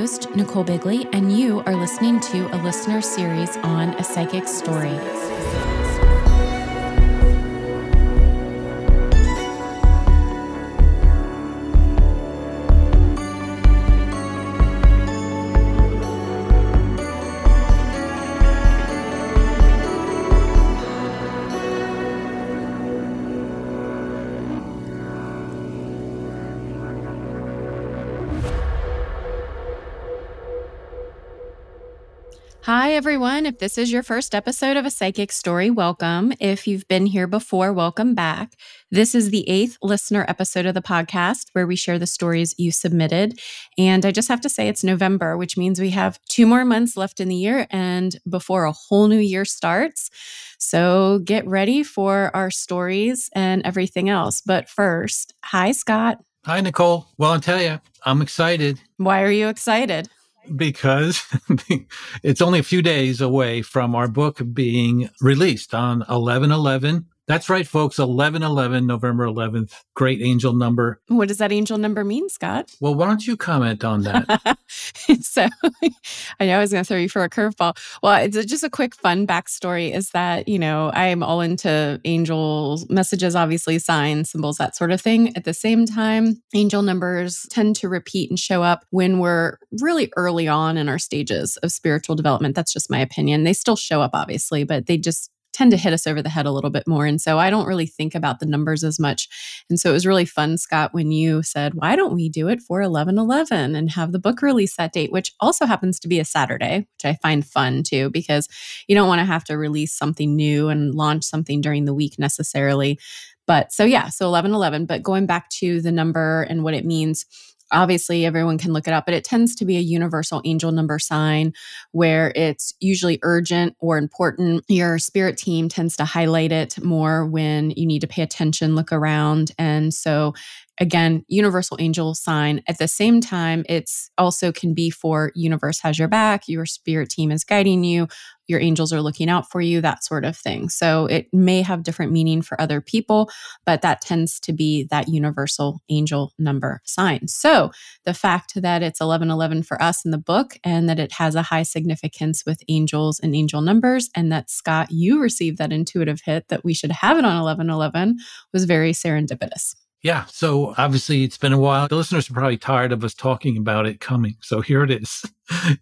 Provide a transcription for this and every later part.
Host, Nichole Bigley, and you are listening to a listener series on A Psychic's Story. Everyone. If this is your first episode of A Psychic's Story, welcome. If you've been here before, welcome back. This is the eighth listener episode of the podcast where we share the stories you submitted. And I just have to say it's November, which means we have two more months left in the year and before a whole new year starts. So get ready for our stories and everything else. But first, hi, Scott. Hi, Nichole. Well, I'll tell you, I'm excited. Why are you excited? Because it's only a few days away from our book being released on 11 11 that's right, folks. 11 11, November 11th. Great angel number. What does that angel number mean, Scott? Well, why don't you comment on that? so I know I was going to throw you for a curveball. Well, it's just a quick fun backstory is that, you know, I'm all into angel messages, obviously, signs, symbols, that sort of thing. At the same time, angel numbers tend to repeat and show up when we're really early on in our stages of spiritual development. That's just my opinion. They still show up, obviously, but they just tend to hit us over the head a little bit more. And so I don't really think about the numbers as much. And so it was really fun, Scott, when you said, why don't we do it for 11 11 and have the book release that date, which also happens to be a Saturday, which I find fun too, because you don't want to have to release something new and launch something during the week necessarily. But so, yeah, so 11 11. But going back to the number and what it means, obviously everyone can look it up, but it tends to be a universal angel number sign where it's usually urgent or important. Your spirit team tends to highlight it more when you need to pay attention, look around. And so again, universal angel sign. At the same time, it's also can be for universe has your back, your spirit team is guiding you, your angels are looking out for you, that sort of thing. So it may have different meaning for other people, but that tends to be that universal angel number sign. So the fact that it's 1111 for us in the book and that it has a high significance with angels and angel numbers, and that Scott, you received that intuitive hit that we should have it on 1111 was very serendipitous. Yeah. So obviously it's been a while. The listeners are probably tired of us talking about it coming. So here it is.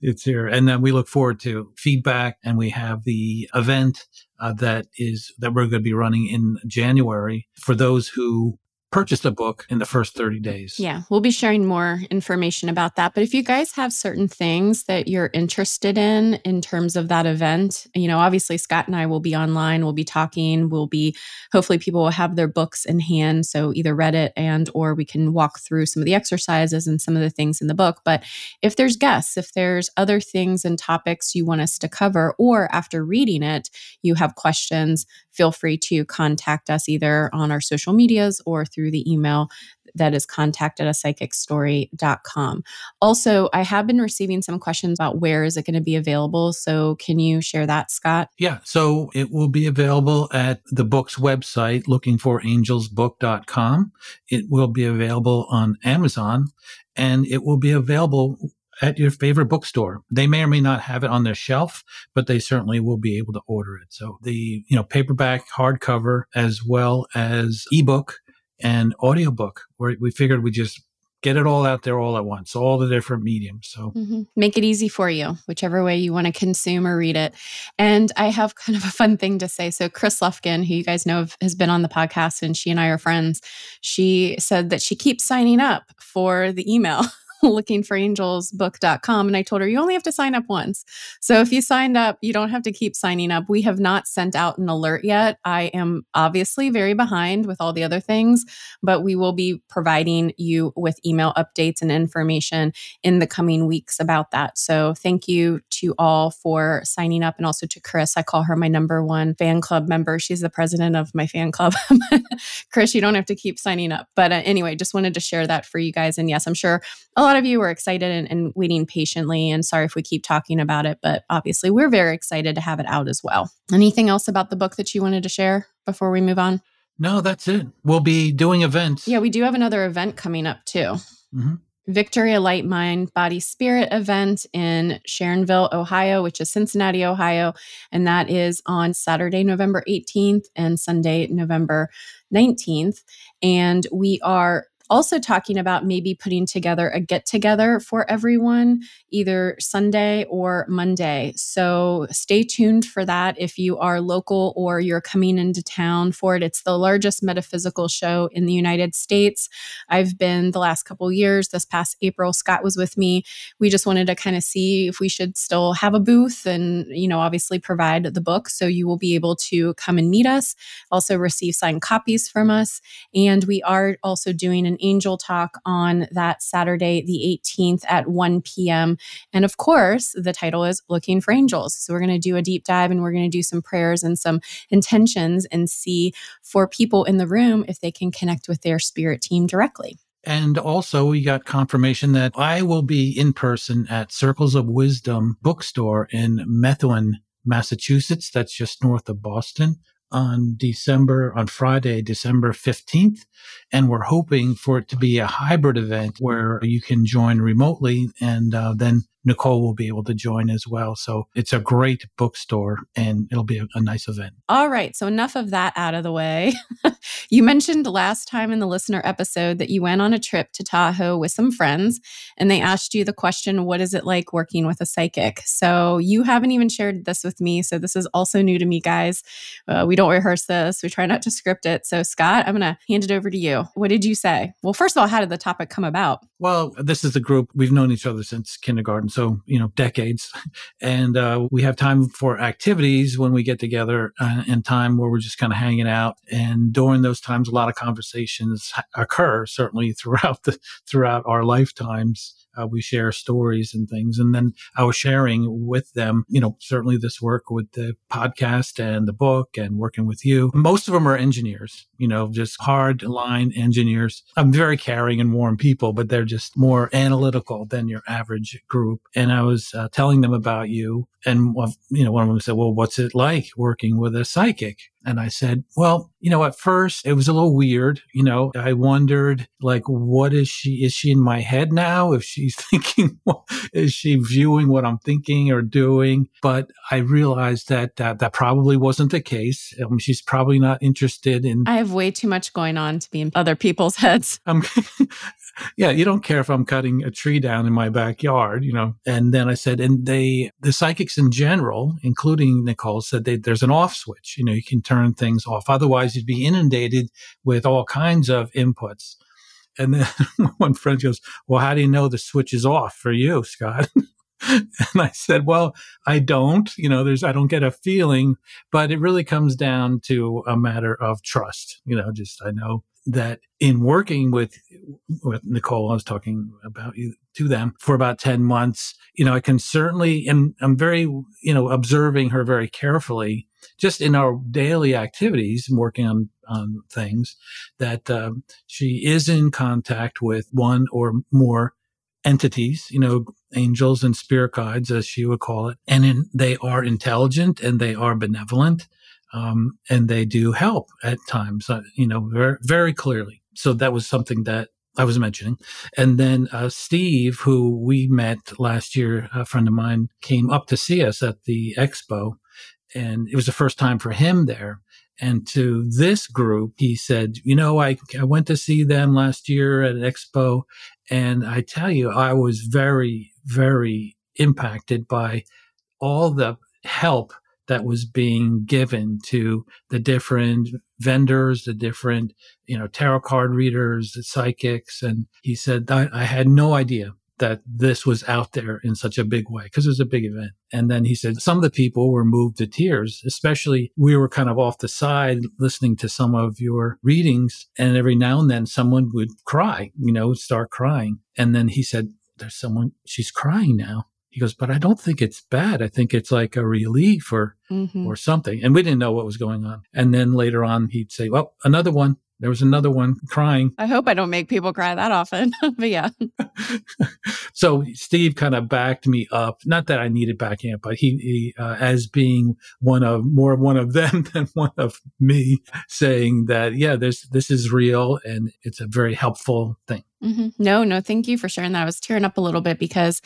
it's here. And then we look forward to feedback and we have the event uh, that is, that we're going to be running in January for those who purchased a book in the first 30 days. Yeah, we'll be sharing more information about that. But if you guys have certain things that you're interested in in terms of that event, you know, obviously Scott and I will be online, we'll be talking, we'll be hopefully people will have their books in hand so either read it and or we can walk through some of the exercises and some of the things in the book. But if there's guests, if there's other things and topics you want us to cover or after reading it, you have questions, feel free to contact us either on our social medias or through the email that is contact at a psychicstory.com. Also, I have been receiving some questions about where is it going to be available. So can you share that, Scott? Yeah. So it will be available at the book's website, lookingforangelsbook.com. It will be available on Amazon and it will be available at your favorite bookstore. They may or may not have it on their shelf, but they certainly will be able to order it. So the, you know, paperback, hardcover, as well as ebook and audiobook, where we figured we just get it all out there all at once, all the different mediums. So mm-hmm. make it easy for you, whichever way you want to consume or read it. And I have kind of a fun thing to say. So Chris Lufkin, who you guys know has been on the podcast, and she and I are friends. She said that she keeps signing up for the email. lookingforangelsbook.com. And I told her, you only have to sign up once. So if you signed up, you don't have to keep signing up. We have not sent out an alert yet. I am obviously very behind with all the other things, but we will be providing you with email updates and information in the coming weeks about that. So thank you to all for signing up and also to Chris. I call her my number one fan club member. She's the president of my fan club. Chris, you don't have to keep signing up. But uh, anyway, just wanted to share that for you guys. And yes, I'm sure a lot of you were excited and, and waiting patiently. And sorry if we keep talking about it, but obviously we're very excited to have it out as well. Anything else about the book that you wanted to share before we move on? No, that's it. We'll be doing events. Yeah, we do have another event coming up too. Mm-hmm. Victory of Light Mind Body Spirit event in Sharonville, Ohio, which is Cincinnati, Ohio. And that is on Saturday, November 18th and Sunday, November 19th. And we are also talking about maybe putting together a get together for everyone, either Sunday or Monday. So stay tuned for that if you are local or you're coming into town for it. It's the largest metaphysical show in the United States. I've been the last couple years. This past April, Scott was with me. We just wanted to kind of see if we should still have a booth and, you know, obviously provide the book. So you will be able to come and meet us, also receive signed copies from us. And we are also doing an Angel Talk on that Saturday, the 18th at 1 p.m. And of course, the title is Looking for Angels. So we're going to do a deep dive and we're going to do some prayers and some intentions and see for people in the room if they can connect with their spirit team directly. And also, we got confirmation that I will be in person at Circles of Wisdom bookstore in Methuen, Massachusetts. That's just north of Boston on December, on Friday, December 15th. And we're hoping for it to be a hybrid event where you can join remotely and uh, then Nichole will be able to join as well. So it's a great bookstore and it'll be a, a nice event. All right. So enough of that out of the way. you mentioned last time in the listener episode that you went on a trip to Tahoe with some friends and they asked you the question, What is it like working with a psychic? So you haven't even shared this with me. So this is also new to me, guys. Uh, we don't rehearse this, we try not to script it. So, Scott, I'm going to hand it over to you. What did you say? Well, first of all, how did the topic come about? Well, this is a group, we've known each other since kindergarten so you know decades and uh, we have time for activities when we get together uh, and time where we're just kind of hanging out and during those times a lot of conversations occur certainly throughout the throughout our lifetimes uh, we share stories and things. And then I was sharing with them, you know, certainly this work with the podcast and the book and working with you. Most of them are engineers, you know, just hard line engineers. I'm very caring and warm people, but they're just more analytical than your average group. And I was uh, telling them about you. And, you know, one of them said, well, what's it like working with a psychic? And I said, well, you know, at first it was a little weird. You know, I wondered, like, what is she? Is she in my head now? If she's thinking, is she viewing what I'm thinking or doing? But I realized that that, that probably wasn't the case. Um, she's probably not interested in. I have way too much going on to be in other people's heads. I'm, yeah, you don't care if I'm cutting a tree down in my backyard, you know. And then I said, and they, the psychics in general, including Nichole, said they, there's an off switch. You know, you can turn things off. Otherwise, you'd be inundated with all kinds of inputs. And then one friend goes, Well, how do you know the switch is off for you, Scott? and I said, well, I don't, you know, there's, I don't get a feeling, but it really comes down to a matter of trust. You know, just I know that in working with with Nichole, I was talking about you to them for about 10 months, you know, I can certainly, and I'm very, you know, observing her very carefully just in our daily activities and working on, on things that um, she is in contact with one or more entities, you know, angels and spirit guides, as she would call it. And in, they are intelligent and they are benevolent um, and they do help at times, uh, you know, very, very clearly. So that was something that I was mentioning. And then uh, Steve, who we met last year, a friend of mine, came up to see us at the expo. And it was the first time for him there. And to this group, he said, you know, I, I went to see them last year at an expo And I tell you, I was very, very impacted by all the help that was being given to the different vendors, the different, you know, tarot card readers, the psychics. And he said, I, I had no idea that this was out there in such a big way because it was a big event. And then he said some of the people were moved to tears, especially we were kind of off the side listening to some of your readings. And every now and then someone would cry, you know, start crying. And then he said, there's someone, she's crying now. He goes, but I don't think it's bad. I think it's like a relief or, mm-hmm. or something. And we didn't know what was going on. And then later on, he'd say, well, another one. There was another one crying. I hope I don't make people cry that often, but yeah. so Steve kind of backed me up. Not that I needed backing up, but he, he uh, as being one of more one of them than one of me, saying that yeah, this this is real and it's a very helpful thing. Mm-hmm. No, no, thank you for sharing that. I was tearing up a little bit because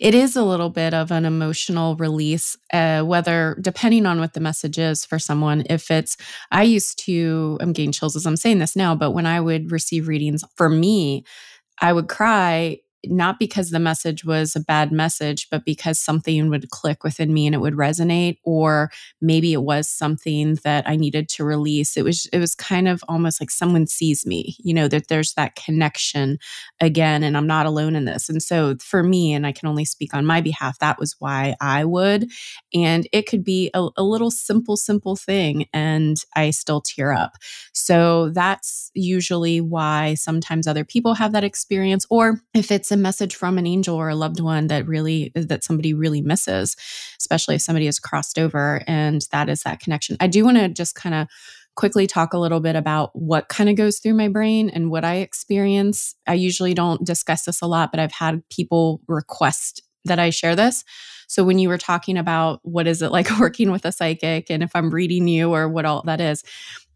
it is a little bit of an emotional release, uh, whether depending on what the message is for someone. If it's, I used to, I'm getting chills as I'm saying this now, but when I would receive readings for me, I would cry not because the message was a bad message, but because something would click within me and it would resonate, or maybe it was something that I needed to release. It was it was kind of almost like someone sees me, you know, that there's that connection again, and I'm not alone in this. And so for me, and I can only speak on my behalf, that was why I would. And it could be a, a little simple, simple thing, and I still tear up. So that's usually why sometimes other people have that experience, or if it's a message from an angel or a loved one that really that somebody really misses, especially if somebody has crossed over and that is that connection. I do want to just kind of quickly talk a little bit about what kind of goes through my brain and what I experience. I usually don't discuss this a lot, but I've had people request that I share this. So when you were talking about what is it like working with a psychic and if I'm reading you or what all that is,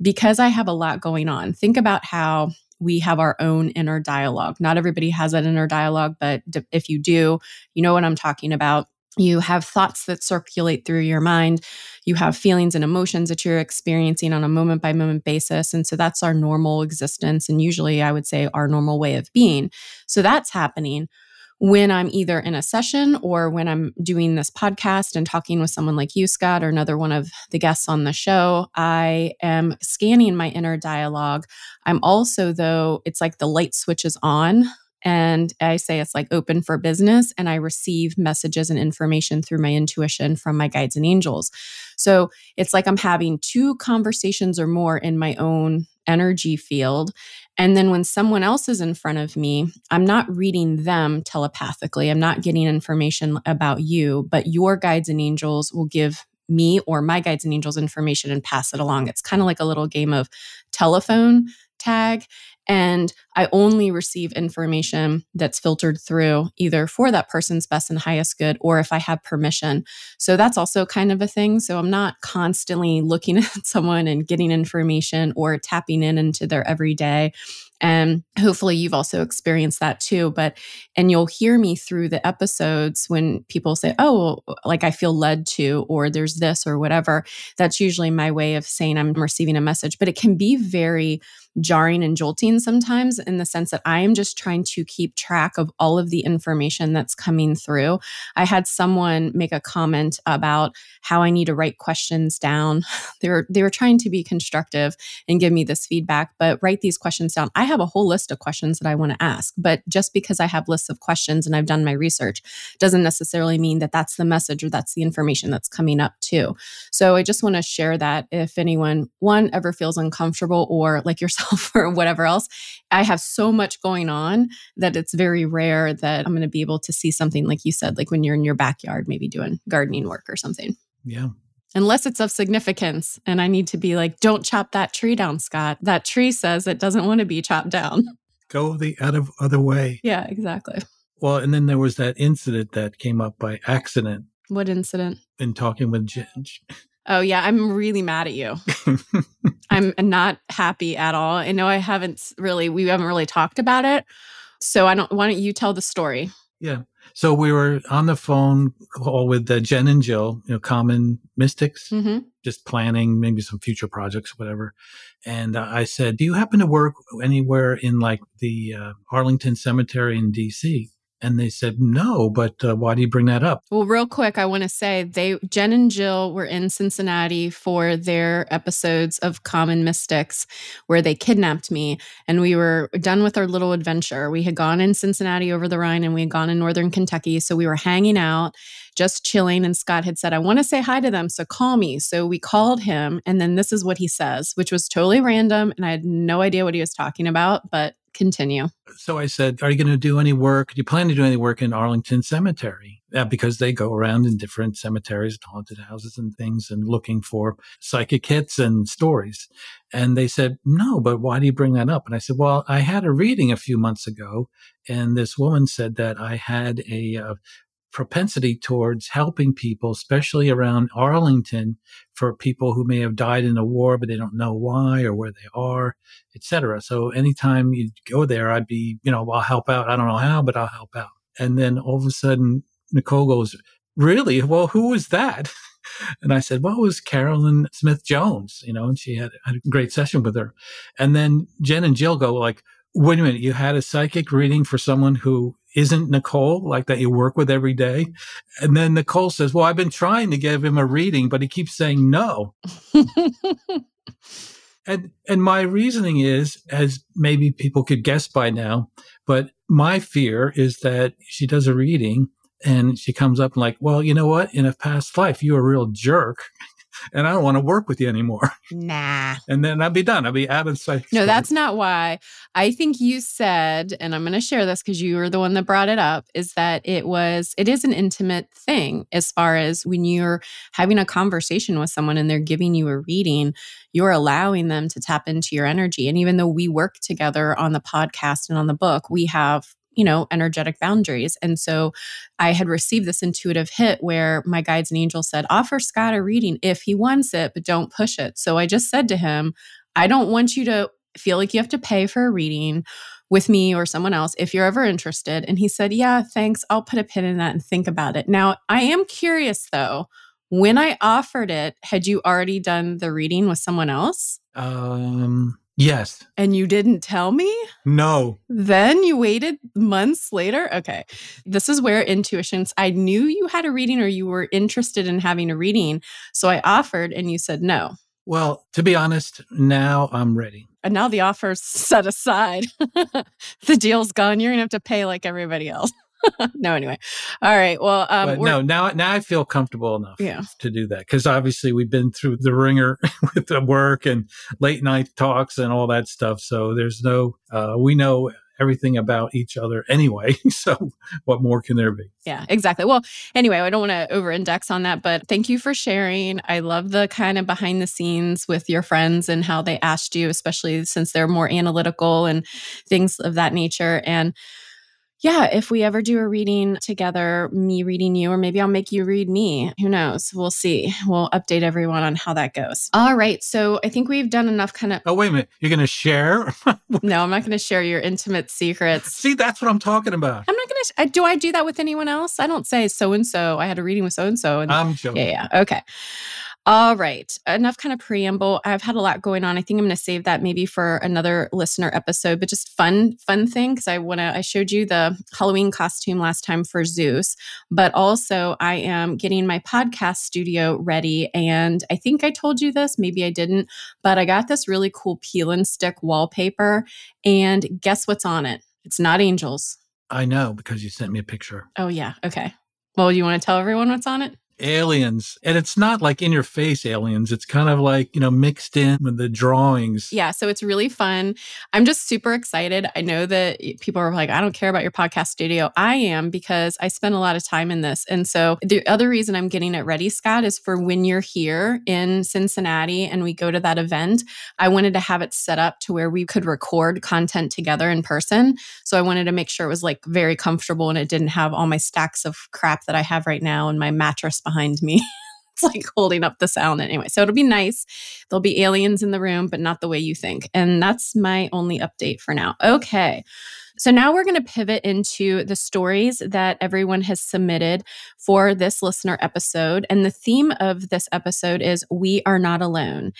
because I have a lot going on, think about how we have our own inner dialogue. Not everybody has that inner dialogue, but if you do, you know what I'm talking about. You have thoughts that circulate through your mind. You have feelings and emotions that you're experiencing on a moment by moment basis. And so that's our normal existence. And usually, I would say, our normal way of being. So that's happening when I'm either in a session or when I'm doing this podcast and talking with someone like you, Scott, or another one of the guests on the show, I am scanning my inner dialogue. I'm also, though, it's like the light switches on. And I say it's like open for business, and I receive messages and information through my intuition from my guides and angels. So it's like I'm having two conversations or more in my own energy field. And then when someone else is in front of me, I'm not reading them telepathically. I'm not getting information about you, but your guides and angels will give me or my guides and angels information and pass it along. It's kind of like a little game of telephone tag and I only receive information that's filtered through either for that person's best and highest good or if I have permission. So that's also kind of a thing. So I'm not constantly looking at someone and getting information or tapping in into their everyday. And hopefully you've also experienced that too. But, and you'll hear me through the episodes when people say, oh, like I feel led to, or there's this or whatever. That's usually my way of saying I'm receiving a message. But it can be very, jarring and jolting sometimes in the sense that I am just trying to keep track of all of the information that's coming through. I had someone make a comment about how I need to write questions down. They were they were trying to be constructive and give me this feedback, but write these questions down. I have a whole list of questions that I want to ask, but just because I have lists of questions and I've done my research doesn't necessarily mean that that's the message or that's the information that's coming up too. So I just want to share that if anyone one ever feels uncomfortable or like yourself or whatever else. I have so much going on that it's very rare that I'm going to be able to see something like you said, like when you're in your backyard, maybe doing gardening work or something. Yeah. Unless it's of significance and I need to be like, don't chop that tree down, Scott. That tree says it doesn't want to be chopped down. Go the out of other way. Yeah, exactly. Well, and then there was that incident that came up by accident. What incident? In talking with Jen. Oh yeah, I'm really mad at you. I'm not happy at all. I know I haven't really we haven't really talked about it. So I don't why don't you tell the story? Yeah. So we were on the phone call with uh, Jen and Jill, you know, common mystics, hmm just planning maybe some future projects, whatever. And uh, I said, "Do you happen to work anywhere in like the uh, Arlington Cemetery in D.C.?" And they said, "No, but uh, why do you bring that up?" Well, real quick, I want to say they Jen and Jill were in Cincinnati for their episodes of Common Mystics where they kidnapped me and we were done with our little adventure. We had gone in Cincinnati over the Rhine and we had gone in northern Kentucky, so we were hanging out, just chilling and Scott had said, "I want to say hi to them, so call me." So we called him and then this is what he says, which was totally random and I had no idea what he was talking about, but continue. So I said, "Are you going to do any work? Do you plan to do any work in Arlington Cemetery?" Yeah, because they go around in different cemeteries, and haunted houses, and things, and looking for psychic hits and stories. And they said, "No, but why do you bring that up?" And I said, "Well, I had a reading a few months ago, and this woman said that I had a uh, propensity towards helping people, especially around Arlington, for people who may have died in a war, but they don't know why or where they are, etc. So anytime you go there, I'd be, you know, I'll help out. I don't know how, but I'll help out. And then all of a sudden, Nichole goes, "Really? Well, who was that?" And I said, well, it was Carolyn Smith Jones, you know, and she had, had a great session with her. And then Jen and Jill go like, wait a minute, you had a psychic reading for someone who isn't Nichole, like that you work with every day. And then Nichole says, well, I've been trying to give him a reading, but he keeps saying no. And, and my reasoning is, as maybe people could guess by now, but my fear is that she does a reading and she comes up and like, well, you know what? In a past life, you were a real jerk and I don't want to work with you anymore. nah. And then I'd be done. I'd be out of sight. No, that's not why. I think you said, and I'm going to share this because you were the one that brought it up, is that it was, it is an intimate thing as far as when you're having a conversation with someone and they're giving you a reading, you're allowing them to tap into your energy. And even though we work together on the podcast and on the book, we have you know, energetic boundaries. And so I had received this intuitive hit where my guides and angels said, offer Scott a reading if he wants it, but don't push it. So I just said to him, I don't want you to feel like you have to pay for a reading with me or someone else if you're ever interested. And he said, Yeah, thanks. I'll put a pin in that and think about it. Now, I am curious though, when I offered it, had you already done the reading with someone else? Um, yes. And you didn't tell me? No. Then you waited months later? Okay. This is where intuitions, I knew you had a reading or you were interested in having a reading. So I offered and you said no. Well, to be honest, now I'm ready. And now the offer's set aside. the deal's gone. You're going to have to pay like everybody else. no, anyway. All right. Well, um, no, now now I feel comfortable enough Yeah. to do that because obviously we've been through the ringer with the work and late night talks and all that stuff. So there's no, uh, we know everything about each other anyway. So what more can there be? Yeah, exactly. Well, anyway, I don't want to over index on that, but thank you for sharing. I love the kind of behind the scenes with your friends and how they asked you, especially since they're more analytical and things of that nature. And yeah, if we ever do a reading together, me reading you, or maybe I'll make you read me. Who knows? We'll see. We'll update everyone on how that goes. All right. So I think we've done enough kind of. Oh, wait a minute. You're going to share? No, I'm not going to share your intimate secrets. See, that's what I'm talking about. I'm not going to. Do I do that with anyone else? I don't say so and so. I had a reading with so and so, and I'm joking. yeah, yeah. Okay. All right. Enough kind of preamble. I've had a lot going on. I think I'm going to save that maybe for another listener episode, but just fun, fun thing because I want to, I showed you the Halloween costume last time for Zeus, but also I am getting my podcast studio ready. And I think I told you this, maybe I didn't, but I got this really cool peel and stick wallpaper. And guess what's on it? It's not angels. I know because you sent me a picture. Oh, yeah. Okay. Well, you want to tell everyone what's on it? Aliens. And it's not like in your face aliens. It's kind of like, you know, mixed in with the drawings. Yeah, so it's really fun. I'm just super excited. I know that people are like, I don't care about your podcast studio. I am because I spend a lot of time in this. And so the other reason I'm getting it ready, Scott, is for when you're here in Cincinnati and we go to that event, I wanted to have it set up to where we could record content together in person. So I wanted to make sure it was like very comfortable and it didn't have all my stacks of crap that I have right now and my mattress behind me. it's like holding up the sound anyway. So it'll be nice. There'll be aliens in the room, but not the way you think. And that's my only update for now. Okay. So now we're going to pivot into the stories that everyone has submitted for this listener episode. And the theme of this episode is We Are Not Alone.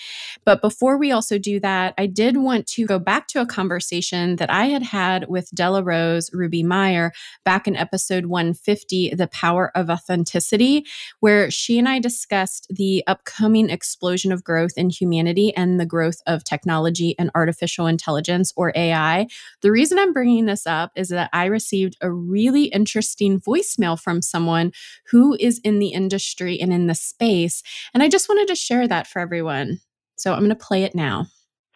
But before we also do that, I did want to go back to a conversation that I had had with Della Rose Ruby Meyer back in episode 150, The Power of Authenticity, where she and I discussed the upcoming explosion of growth in humanity and the growth of technology and artificial intelligence or AI. The reason I'm bringing this up is that I received a really interesting voicemail from someone who is in the industry and in the space. And I just wanted to share that for everyone. So I'm going to play it now.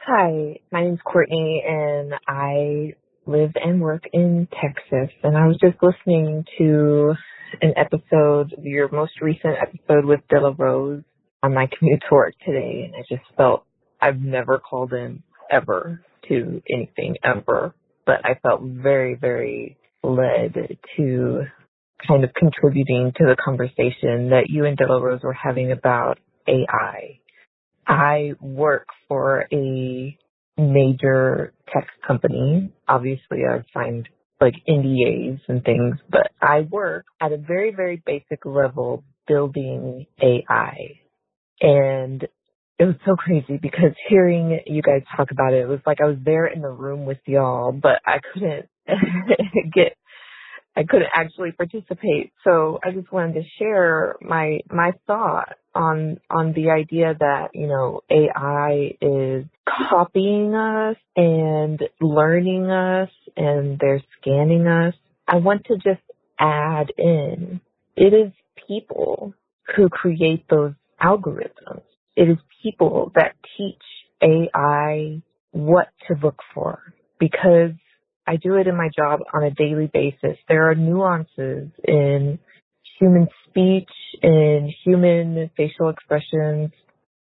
Hi, my name's Courtney, and I live and work in Texas. And I was just listening to an episode, your most recent episode with Della Rose on my commute to work today, and I just felt I've never called in ever to anything ever, but I felt very, very led to kind of contributing to the conversation that you and Della Rose were having about AI. I work for a major tech company. Obviously, I've signed like NDAs and things, but I work at a very, very basic level building AI. And it was so crazy because hearing you guys talk about it, it was like I was there in the room with y'all, but I couldn't get I couldn't actually participate. So I just wanted to share my my thought on on the idea that, you know, AI is copying us and learning us and they're scanning us. I want to just add in it is people who create those algorithms. It is people that teach AI what to look for because I do it in my job on a daily basis. There are nuances in human speech, in human facial expressions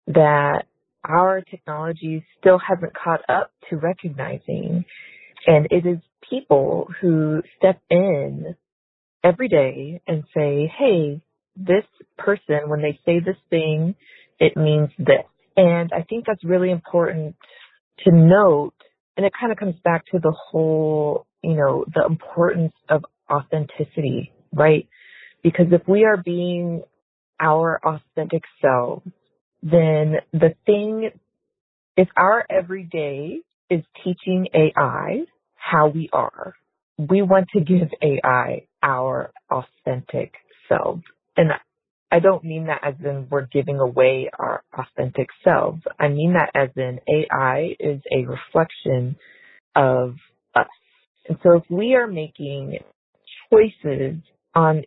that our technology still hasn't caught up to recognizing. And it is people who step in every day and say, hey, this person, when they say this thing, it means this. And I think that's really important to note and it kind of comes back to the whole, you know, the importance of authenticity, right? Because if we are being our authentic selves, then the thing, if our everyday is teaching AI how we are, we want to give AI our authentic selves. And I don't mean that as in we're giving away our authentic selves. I mean that as in AI is a reflection of us. And so if we are making choices on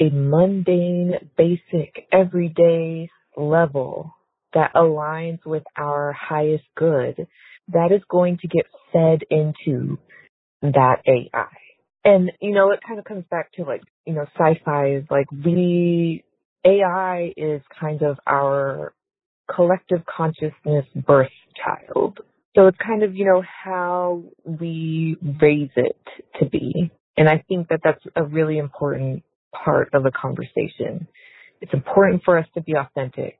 a mundane, basic, everyday level that aligns with our highest good, that is going to get fed into that AI. And, you know, it kind of comes back to like, you know, sci-fi is like we AI is kind of our collective consciousness birth child. So it's kind of, you know, how we raise it to be. And I think that that's a really important part of the conversation. It's important for us to be authentic.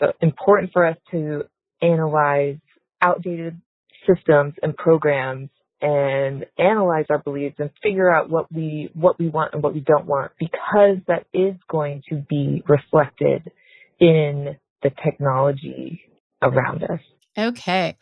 So important for us to analyze outdated systems and programs and analyze our beliefs and figure out what we what we want and what we don't want because that is going to be reflected in the technology around us. Okay.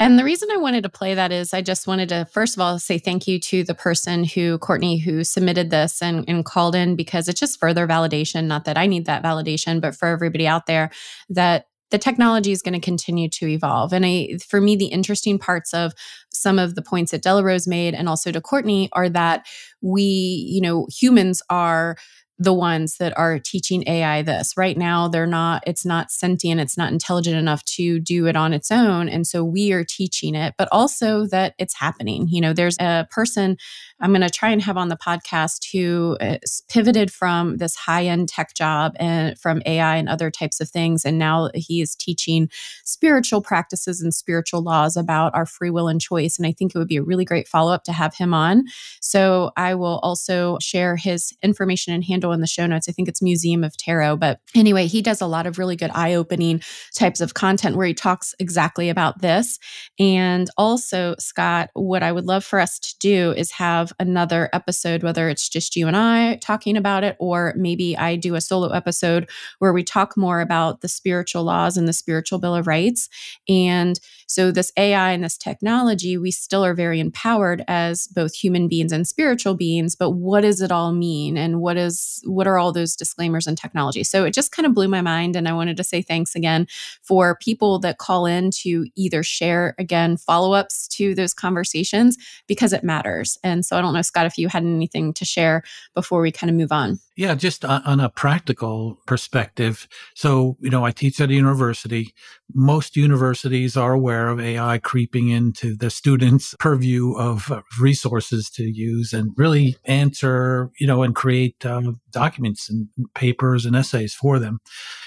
And the reason I wanted to play that is I just wanted to, first of all, say thank you to the person who, Courtney, who submitted this and, and called in because it's just further validation. Not that I need that validation, but for everybody out there that the technology is going to continue to evolve. And I, for me, the interesting parts of some of the points that Della Rose made and also to Courtney are that we, you know, humans are the ones that are teaching AI this. Right now, they're not, it's not sentient, it's not intelligent enough to do it on its own. And so we are teaching it, but also that it's happening. You know, there's a person I'm going to try and have on the podcast who uh, pivoted from this high end tech job and from AI and other types of things. And now he is teaching spiritual practices and spiritual laws about our free will and choice. And I think it would be a really great follow up to have him on. So I will also share his information and handle in the show notes. I think it's Museum of Tarot. But anyway, he does a lot of really good eye opening types of content where he talks exactly about this. And also, Scott, what I would love for us to do is have another episode, whether it's just you and I talking about it, or maybe I do a solo episode where we talk more about the spiritual laws and the spiritual bill of rights. And so, this AI and this technology, we still are very empowered as both human beings and spiritual beings. But what does it all mean? And what is what are all those disclaimers and technology? So it just kind of blew my mind. And I wanted to say thanks again for people that call in to either share again follow-ups to those conversations because it matters. And so I don't know, Scott, if you had anything to share before we kind of move on. Yeah, just on a practical perspective. So, you know, I teach at a university. Most universities are aware of AI creeping into the students' purview of resources to use and really answer, you know, and create um, documents and papers and essays for them.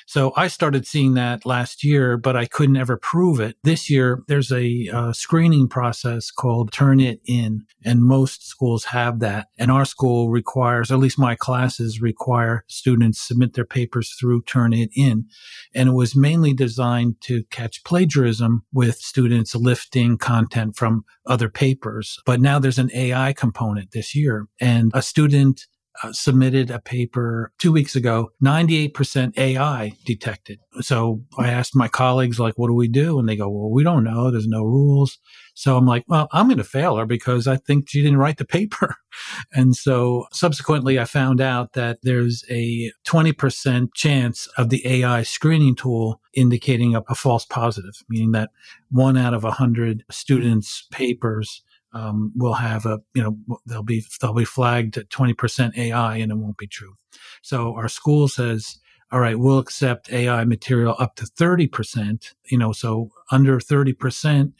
So I started seeing that last year, but I couldn't ever prove it. This year, there's a uh, screening process called Turnitin, and most schools have that. And our school requires, at least my classes require students submit their papers through Turnitin. And it was mainly designed to catch plagiarism with students lifting content from other papers. But now there's an AI component this year and a student uh, submitted a paper two weeks ago, 98% AI detected. So I asked my colleagues, like, what do we do? And they go, well, we don't know. There's no rules. So I'm like, well, I'm going to fail her because I think she didn't write the paper. And so subsequently, I found out that there's a 20% chance of the AI screening tool indicating a, a false positive, meaning that one out of a hundred students' papers um, will have a you know they'll be they'll be flagged at 20% AI and it won't be true. So our school says, all right, we'll accept AI material up to 30%. You know, so under 30%,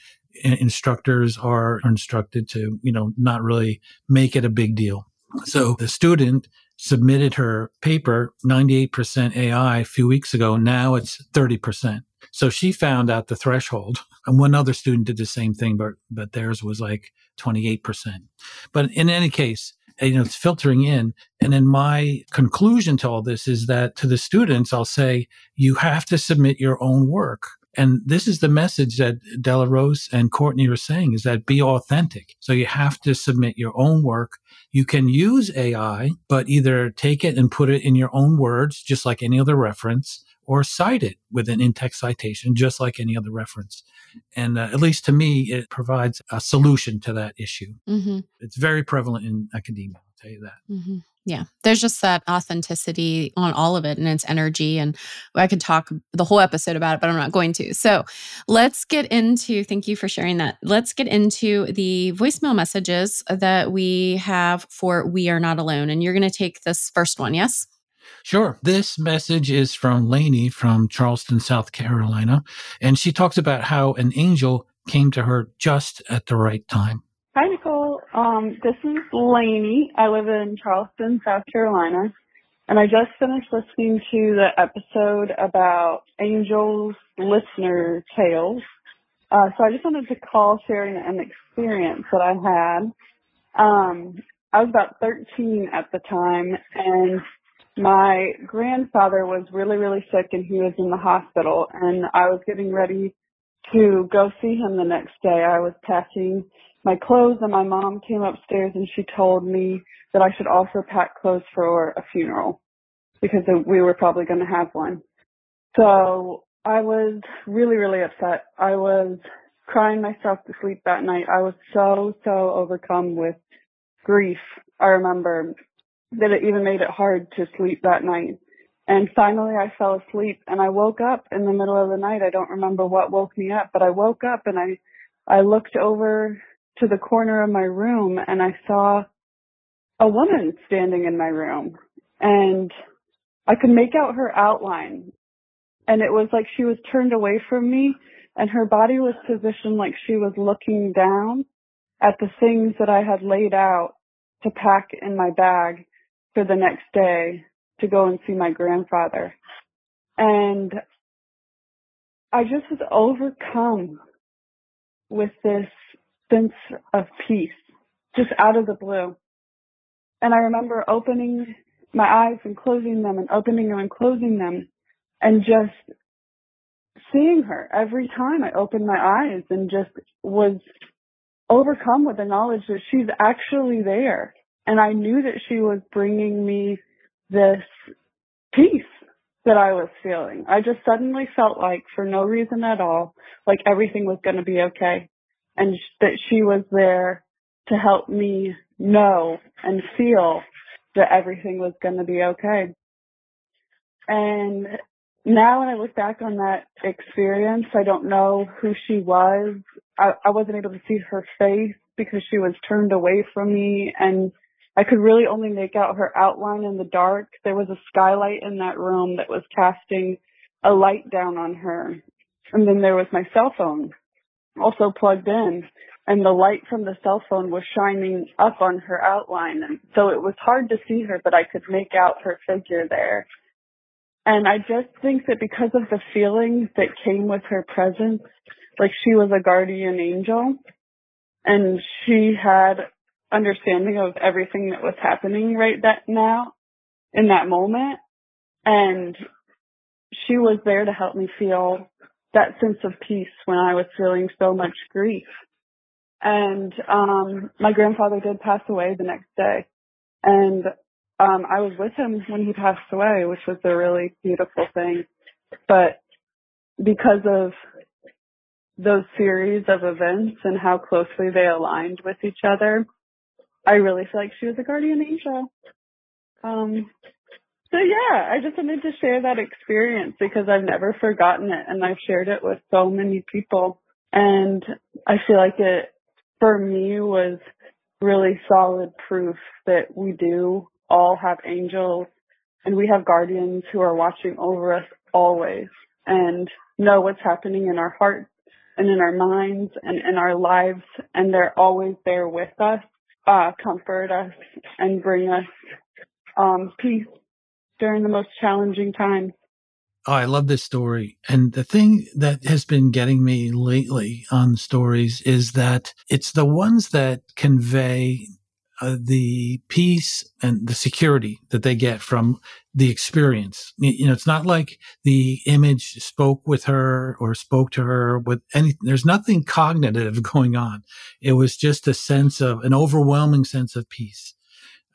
instructors are instructed to you know not really make it a big deal. So the student submitted her paper 98% AI a few weeks ago. Now it's 30%. So she found out the threshold. And one other student did the same thing, but, but theirs was like 28%. But in any case, you know, it's filtering in. And then my conclusion to all this is that to the students, I'll say, you have to submit your own work. And this is the message that Della Rose and Courtney are saying is that be authentic. So you have to submit your own work. You can use AI, but either take it and put it in your own words, just like any other reference, or cite it with an in-text citation, just like any other reference. And uh, at least to me, it provides a solution to that issue. Mm-hmm. It's very prevalent in academia. I'll tell you that. Mm-hmm. Yeah, there's just that authenticity on all of it and its energy. And I could talk the whole episode about it, but I'm not going to. So let's get into, thank you for sharing that. Let's get into the voicemail messages that we have for We Are Not Alone. And you're going to take this first one, yes? Sure. This message is from Lainey from Charleston, South Carolina. And she talks about how an angel came to her just at the right time. Um, this is Lainey. I live in Charleston, South Carolina. And I just finished listening to the episode about angels listener tales. Uh, so I just wanted to call sharing an experience that I had. Um, I was about 13 at the time and my grandfather was really, really sick and he was in the hospital and I was getting ready to go see him the next day. I was packing my clothes and my mom came upstairs and she told me that I should also pack clothes for a funeral because we were probably going to have one. So I was really, really upset. I was crying myself to sleep that night. I was so, so overcome with grief. I remember that it even made it hard to sleep that night. And finally I fell asleep and I woke up in the middle of the night. I don't remember what woke me up, but I woke up and I, I looked over to the corner of my room and I saw a woman standing in my room and I could make out her outline and it was like she was turned away from me and her body was positioned like she was looking down at the things that I had laid out to pack in my bag for the next day to go and see my grandfather. And I just was overcome with this sense of peace just out of the blue. And I remember opening my eyes and closing them and opening them and closing them and just seeing her every time I opened my eyes and just was overcome with the knowledge that she's actually there. And I knew that she was bringing me this peace that I was feeling. I just suddenly felt like for no reason at all, like everything was going to be okay. And that she was there to help me know and feel that everything was going to be okay. And now when I look back on that experience, I don't know who she was. I, I wasn't able to see her face because she was turned away from me and I could really only make out her outline in the dark. There was a skylight in that room that was casting a light down on her. And then there was my cell phone Mm-hmm. also plugged in and the light from the cell phone was shining up on her outline. And so it was hard to see her, but I could make out her figure there. And I just think that because of the feelings that came with her presence, like she was a guardian angel and she had understanding of everything that was happening right that now in that moment. And she was there to help me feel that sense of peace when I was feeling so much grief. And um my grandfather did pass away the next day. And um I was with him when he passed away, which was a really beautiful thing. But because of those series of events and how closely they aligned with each other, I really feel like she was a guardian angel. Um, so yeah, I just wanted to share that experience because I've never forgotten it and I've shared it with so many people. And I feel like it, for me, was really solid proof that we do all have angels and we have guardians who are watching over us always and know what's happening in our hearts and in our minds and in our lives and they're always there with us uh, comfort us and bring us um, peace during the most challenging times. Oh, I love this story. And the thing that has been getting me lately on stories is that it's the ones that convey uh, the peace and the security that they get from the experience. You know, it's not like the image spoke with her or spoke to her with any, there's nothing cognitive going on. It was just a sense of an overwhelming sense of peace.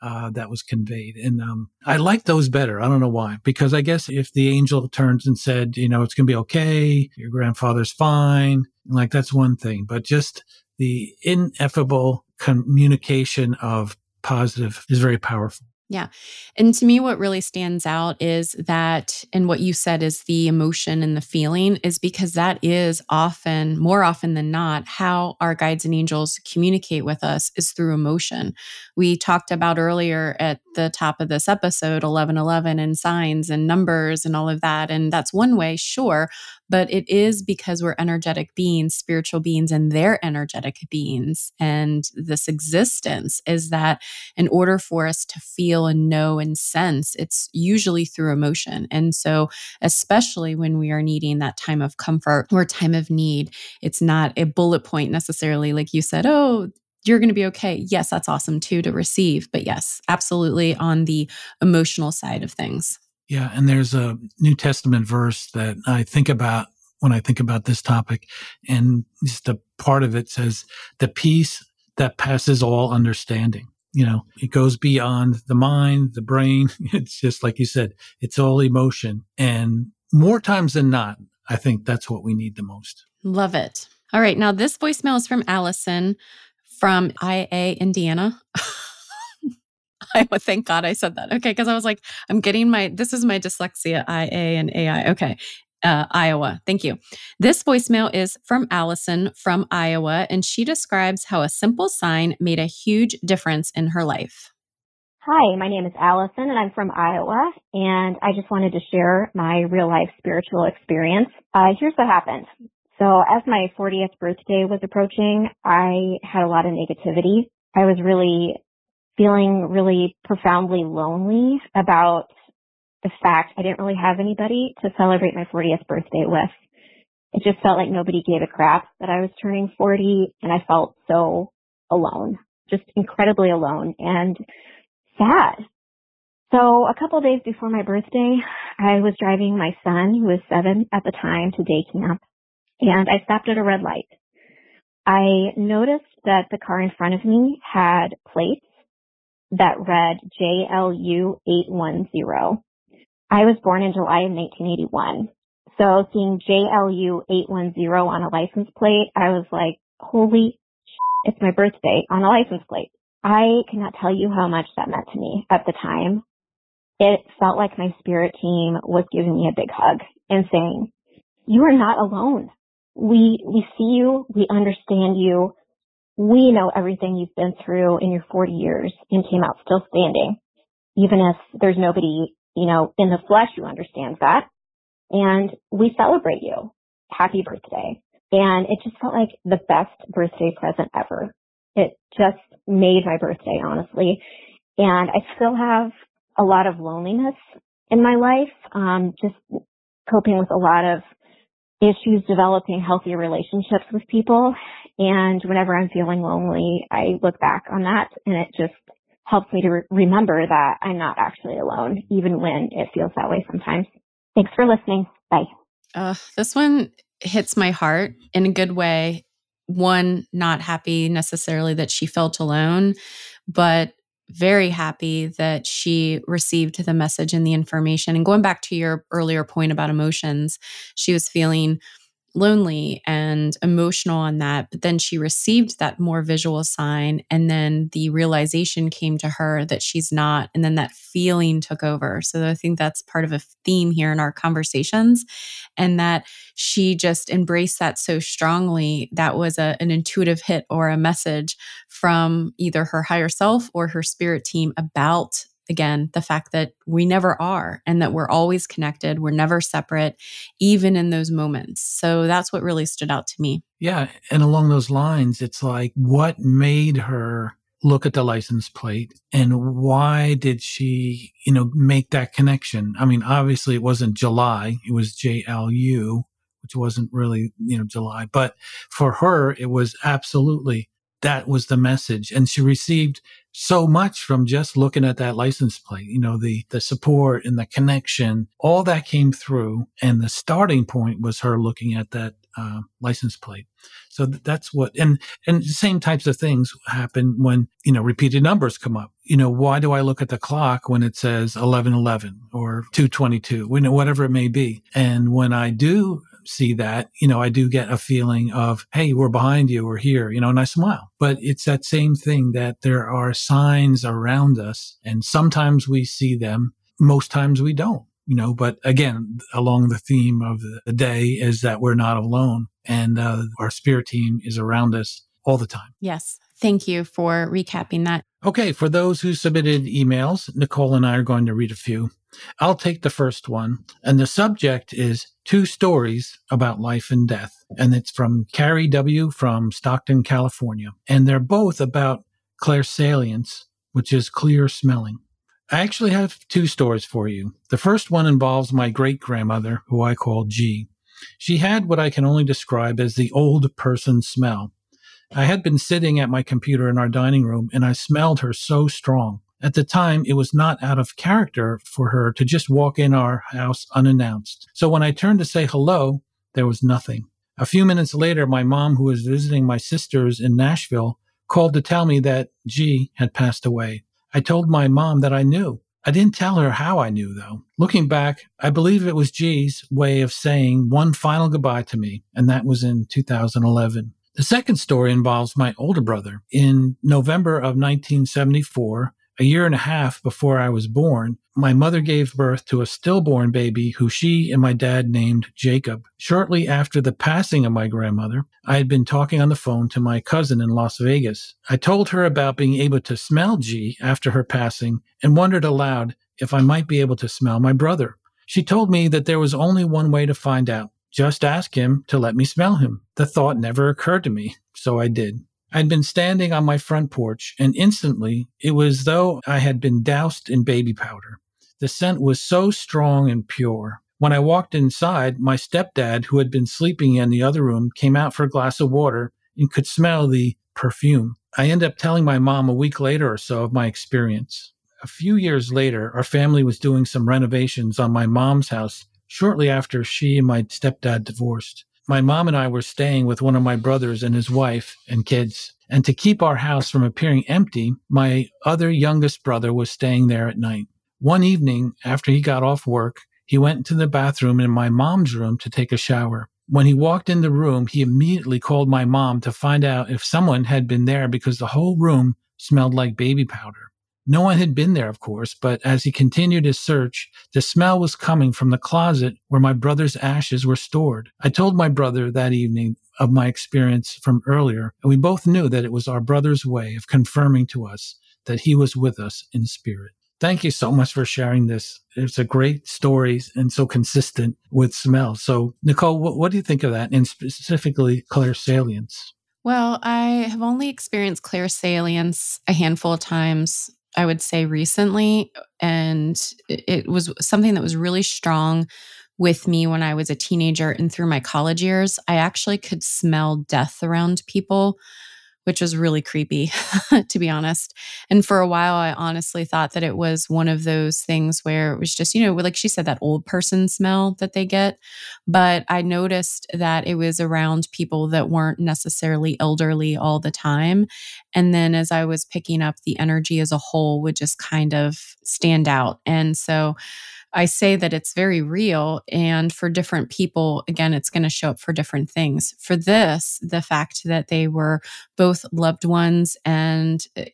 Uh, that was conveyed. And um, I like those better. I don't know why. Because I guess if the angel turns and said, you know, it's going to be okay, your grandfather's fine, like that's one thing. But just the ineffable communication of positive is very powerful. Yeah. And to me, what really stands out is that, and what you said is the emotion and the feeling, is because that is often, more often than not, how our guides and angels communicate with us is through emotion. We talked about earlier at the top of this episode 1111 and signs and numbers and all of that. And that's one way, sure but it is because we're energetic beings, spiritual beings, and they're energetic beings. And this existence is that in order for us to feel and know and sense, it's usually through emotion. And so, especially when we are needing that time of comfort or time of need, it's not a bullet point necessarily, like you said, oh, you're going to be okay. Yes, that's awesome too to receive. But yes, absolutely on the emotional side of things. Yeah, and there's a New Testament verse that I think about when I think about this topic, and just a part of it says, "The peace that passes all understanding." You know, it goes beyond the mind, the brain. It's just like you said, it's all emotion, and more times than not, I think that's what we need the most. Love it. All right, now this voicemail is from Allison from IA, Indiana. Iowa. Thank God I said that. Okay. Cause I was like, I'm getting my, this is my dyslexia, IA and AI. Okay. Uh, Iowa. Thank you. This voicemail is from Allison from Iowa, and she describes how a simple sign made a huge difference in her life. Hi, my name is Allison, and I'm from Iowa, and I just wanted to share my real life spiritual experience. Uh, here's what happened. So, as my 40th birthday was approaching, I had a lot of negativity. I was really feeling really profoundly lonely about the fact I didn't really have anybody to celebrate my 40th birthday with. It just felt like nobody gave a crap that I was turning 40 and I felt so alone, just incredibly alone and sad. So a couple days before my birthday, I was driving my son, who was seven at the time, to day camp, and I stopped at a red light. I noticed that the car in front of me had plates that read JLU810. I was born in July of 1981. So seeing JLU810 on a license plate, I was like, holy shit, it's my birthday on a license plate. I cannot tell you how much that meant to me at the time. It felt like my spirit team was giving me a big hug and saying, you are not alone. We, we see you. We understand you. We know everything you've been through in your 40 years and came out still standing. Even if there's nobody, you know, in the flesh who understands that. And we celebrate you. Happy birthday. And it just felt like the best birthday present ever. It just made my birthday, honestly. And I still have a lot of loneliness in my life, um, just coping with a lot of issues developing healthier relationships with people. And whenever I'm feeling lonely, I look back on that and it just helps me to re- remember that I'm not actually alone, even when it feels that way sometimes. Thanks for listening. Bye. Uh, this one hits my heart in a good way. One, not happy necessarily that she felt alone, but very happy that she received the message and the information. And going back to your earlier point about emotions, she was feeling lonely and emotional on that. But then she received that more visual sign. And then the realization came to her that she's not. And then that feeling took over. So I think that's part of a theme here in our conversations. And that she just embraced that so strongly. That was a, an intuitive hit or a message from either her higher self or her spirit team about again, the fact that we never are and that we're always connected, we're never separate, even in those moments. So that's what really stood out to me. Yeah. And along those lines, it's like what made her look at the license plate and why did she, you know, make that connection? I mean, obviously it wasn't July, it was JLU, which wasn't really, you know, July, but for her, it was absolutely that was the message. And she received so much from just looking at that license plate, you know, the, the support and the connection, all that came through. And the starting point was her looking at that uh, license plate. So that's what, and, and the same types of things happen when, you know, repeated numbers come up. You know, why do I look at the clock when it says 1111 or 222, you know, whatever it may be? And when I do see that, you know, I do get a feeling of, Hey, we're behind you. We're here, you know, and I smile, but it's that same thing that there are signs around us and sometimes we see them. Most times we don't, you know, but again, along the theme of the day is that we're not alone and uh, our spirit team is around us all the time. Yes. Thank you for recapping that. Okay. For those who submitted emails, Nichole and I are going to read a few. I'll take the first one. And the subject is two stories about life and death. And it's from Carrie W. from Stockton, California. And they're both about clairsalience, which is clear smelling. I actually have two stories for you. The first one involves my great grandmother, who I call G. She had what I can only describe as the old person smell. I had been sitting at my computer in our dining room and I smelled her so strong. At the time, it was not out of character for her to just walk in our house unannounced. So when I turned to say hello, there was nothing. A few minutes later, my mom, who was visiting my sisters in Nashville, called to tell me that G had passed away. I told my mom that I knew. I didn't tell her how I knew, though. Looking back, I believe it was G's way of saying one final goodbye to me, and that was in 2011. The second story involves my older brother. In November of 1974, a year and a half before I was born, my mother gave birth to a stillborn baby who she and my dad named Jacob. Shortly after the passing of my grandmother, I had been talking on the phone to my cousin in Las Vegas. I told her about being able to smell G after her passing and wondered aloud if I might be able to smell my brother. She told me that there was only one way to find out. Just ask him to let me smell him. The thought never occurred to me, so I did. I'd been standing on my front porch, and instantly it was as though I had been doused in baby powder. The scent was so strong and pure. When I walked inside, my stepdad, who had been sleeping in the other room, came out for a glass of water and could smell the perfume. I ended up telling my mom a week later or so of my experience. a few years later, our family was doing some renovations on my mom's house shortly after she and my stepdad divorced. My mom and I were staying with one of my brothers and his wife and kids. And to keep our house from appearing empty, my other youngest brother was staying there at night. One evening, after he got off work, he went into the bathroom in my mom's room to take a shower. When he walked in the room, he immediately called my mom to find out if someone had been there because the whole room smelled like baby powder. No one had been there, of course, but as he continued his search, the smell was coming from the closet where my brother's ashes were stored. I told my brother that evening of my experience from earlier, and we both knew that it was our brother's way of confirming to us that he was with us in spirit. Thank you so much for sharing this. It's a great story and so consistent with smell. So, Nichole, what, what do you think of that, and specifically clairsalience? Well, I have only experienced clairsalience a handful of times I would say recently. And it was something that was really strong with me when I was a teenager and through my college years. I actually could smell death around people which was really creepy, to be honest. And for a while, I honestly thought that it was one of those things where it was just, you know, like she said, that old person smell that they get. But I noticed that it was around people that weren't necessarily elderly all the time. And then as I was picking up, the energy as a whole would just kind of stand out. And so, I say that it's very real. And for different people, again, it's going to show up for different things. For this, the fact that they were both loved ones and uh,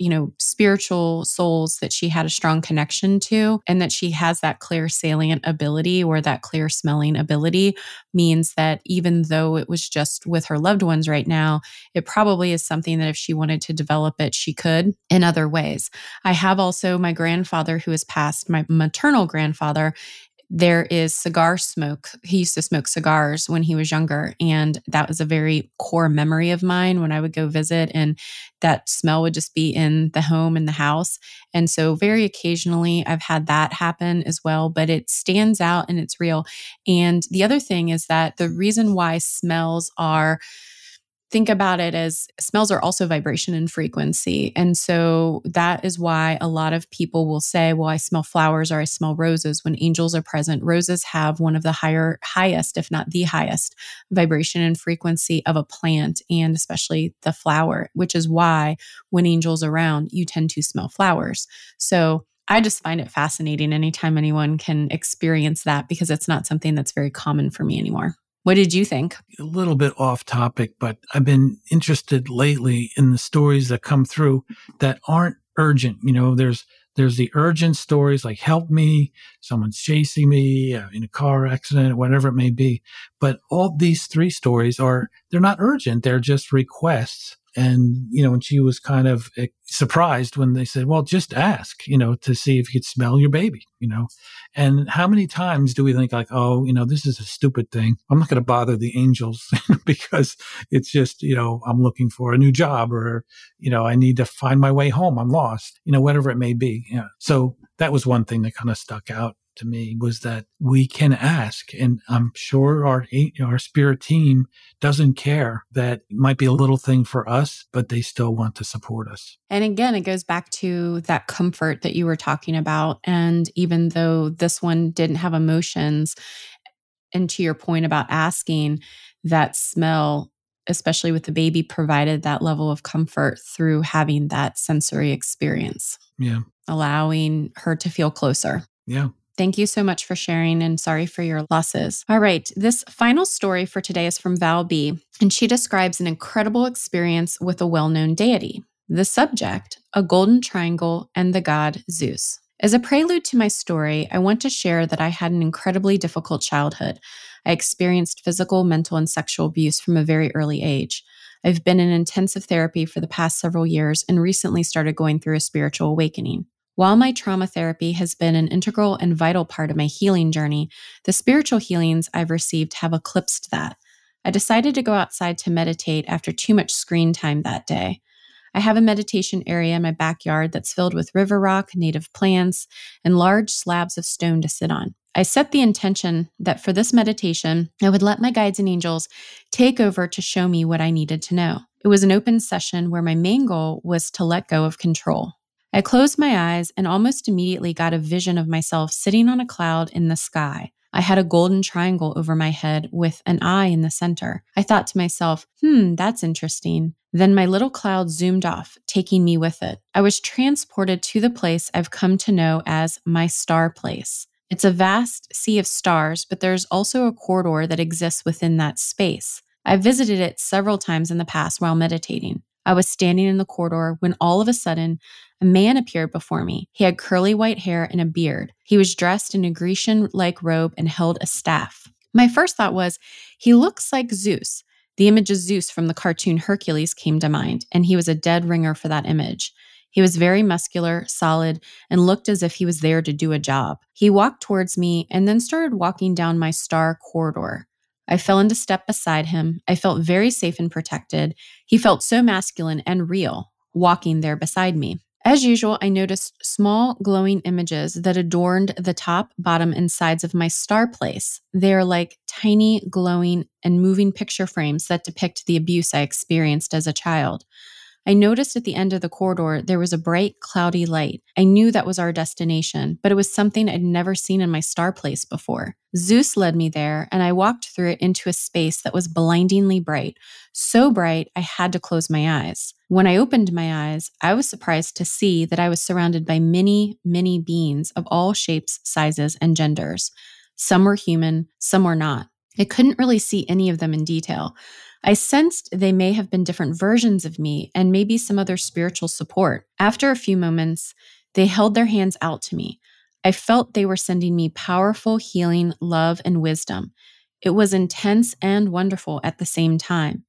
you know, spiritual souls that she had a strong connection to, and that she has that clairsalient ability or that clear smelling ability means that even though it was just with her loved ones right now, it probably is something that if she wanted to develop it, she could in other ways. I have also my grandfather who has passed, my maternal grandfather, there is cigar smoke. He used to smoke cigars when he was younger. And that was a very core memory of mine when I would go visit. And that smell would just be in the home and the house. And so, very occasionally, I've had that happen as well, but it stands out and it's real. And the other thing is that the reason why smells are think about it as smells are also vibration and frequency. And so that is why a lot of people will say, well, I smell flowers or I smell roses when angels are present. Roses have one of the higher, highest, if not the highest vibration and frequency of a plant and especially the flower, which is why when angels are around, you tend to smell flowers. So I just find it fascinating anytime anyone can experience that because it's not something that's very common for me anymore. What did you think? A little bit off topic, but I've been interested lately in the stories that come through that aren't urgent. You know, there's there's the urgent stories like help me, someone's chasing me uh, in a car accident, whatever it may be. But all these three stories are they're not urgent. They're just requests and you know and she was kind of eh, surprised when they said well just ask you know to see if you could smell your baby you know? And how many times do we think like oh you know this is a stupid thing. I'm not going to bother the angels because it's just you know i'm looking for a new job or you know i need to find my way home. I'm lost you know whatever it may be yeah. So that was one thing that kind of stuck out to me was that we can ask, and I'm sure our our spirit team doesn't care that it might be a little thing for us, but they still want to support us. And again, it goes back to that comfort that you were talking about. And even though this one didn't have emotions, and to your point about asking, that smell especially with the baby, provided that level of comfort through having that sensory experience. Yeah. Allowing her to feel closer. Yeah. Thank you so much for sharing and sorry for your losses. All right, this final story for today is from Val B, and she describes an incredible experience with a well known deity. The subject, a golden triangle, and the god Zeus. As a prelude to my story, I want to share that I had an incredibly difficult childhood. I experienced physical, mental, and sexual abuse from a very early age. I've been in intensive therapy for the past several years and recently started going through a spiritual awakening. While my trauma therapy has been an integral and vital part of my healing journey, the spiritual healings I've received have eclipsed that. I decided to go outside to meditate after too much screen time that day. I have a meditation area in my backyard that's filled with river rock, native plants, and large slabs of stone to sit on. I set the intention that for this meditation, I would let my guides and angels take over to show me what I needed to know. It was an open session where my main goal was to let go of control. I closed my eyes and almost immediately got a vision of myself sitting on a cloud in the sky. I had a golden triangle over my head with an eye in the center. I thought to myself, hmm, that's interesting. Then my little cloud zoomed off, taking me with it. I was transported to the place I've come to know as my star place. It's a vast sea of stars, but there's also a corridor that exists within that space. I've visited it several times in the past while meditating. I was standing in the corridor when all of a sudden a man appeared before me. He had curly white hair and a beard. He was dressed in a Grecian like robe and held a staff. My first thought was, he looks like Zeus. The image of Zeus from the cartoon Hercules came to mind, and he was a dead ringer for that image. He was very muscular, solid, and looked as if he was there to do a job. He walked towards me and then started walking down my star corridor. I fell into step beside him. I felt very safe and protected. He felt so masculine and real, walking there beside me. As usual, I noticed small glowing images that adorned the top, bottom, and sides of my star place. They are like tiny, glowing, and moving picture frames that depict the abuse I experienced as a child. I noticed at the end of the corridor there was a bright, cloudy light. I knew that was our destination, but it was something I'd never seen in my star place before. Zeus led me there, and I walked through it into a space that was blindingly bright. So bright, I had to close my eyes. When I opened my eyes, I was surprised to see that I was surrounded by many, many beings of all shapes, sizes, and genders. Some were human, some were not. I couldn't really see any of them in detail. I sensed they may have been different versions of me and maybe some other spiritual support. After a few moments, they held their hands out to me. I felt they were sending me powerful healing, love, and wisdom. It was intense and wonderful at the same time.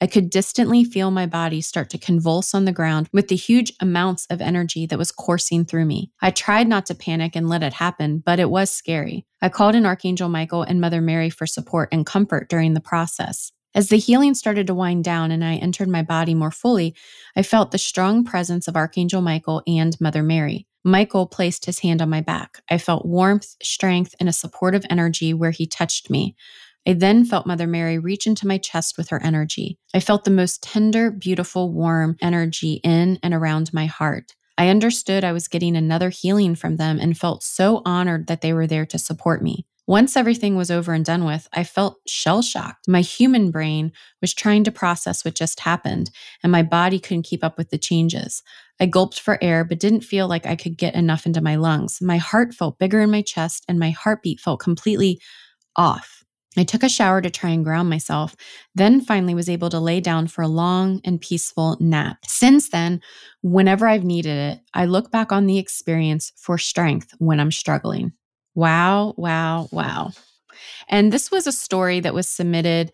I could distantly feel my body start to convulse on the ground with the huge amounts of energy that was coursing through me. I tried not to panic and let it happen, but it was scary. I called in Archangel Michael and Mother Mary for support and comfort during the process. As the healing started to wind down and I entered my body more fully, I felt the strong presence of Archangel Michael and Mother Mary. Michael placed his hand on my back. I felt warmth, strength, and a supportive energy where he touched me. I then felt Mother Mary reach into my chest with her energy. I felt the most tender, beautiful, warm energy in and around my heart. I understood I was getting another healing from them and felt so honored that they were there to support me. Once everything was over and done with, I felt shell shocked. My human brain was trying to process what just happened, and my body couldn't keep up with the changes. I gulped for air, but didn't feel like I could get enough into my lungs. My heart felt bigger in my chest, and my heartbeat felt completely off. I took a shower to try and ground myself, then finally was able to lay down for a long and peaceful nap. Since then, whenever I've needed it, I look back on the experience for strength when I'm struggling. Wow, wow, wow. And this was a story that was submitted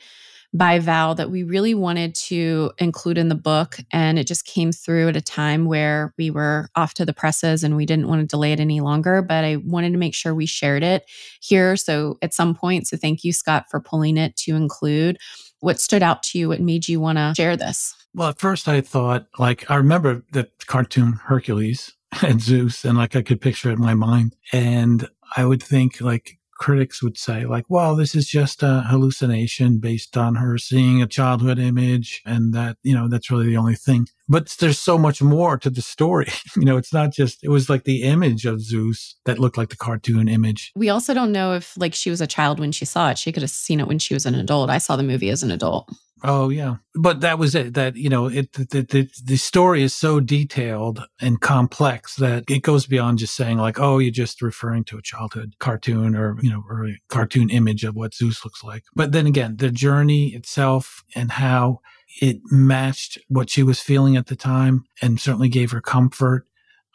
by Val that we really wanted to include in the book. And it just came through at a time where we were off to the presses and we didn't want to delay it any longer. But I wanted to make sure we shared it here. So at some point, so thank you, Scott, for pulling it to include. What stood out to you? What made you want to share this? Well, at first I thought, like, I remember the cartoon Hercules and Zeus, and like I could picture it in my mind. And I would think like critics would say like, well, this is just a hallucination based on her seeing a childhood image and that, you know, that's really the only thing. But there's so much more to the story. you know, it's not just, it was like the image of Zeus that looked like the cartoon image. We also don't know if like she was a child when she saw it. She could have seen it when she was an adult. I saw the movie as an adult. Oh yeah, but that was it. That you know, it the, the the story is so detailed and complex that it goes beyond just saying like, oh, you're just referring to a childhood cartoon or you know, or a cartoon image of what Zeus looks like. But then again, the journey itself and how it matched what she was feeling at the time, and certainly gave her comfort.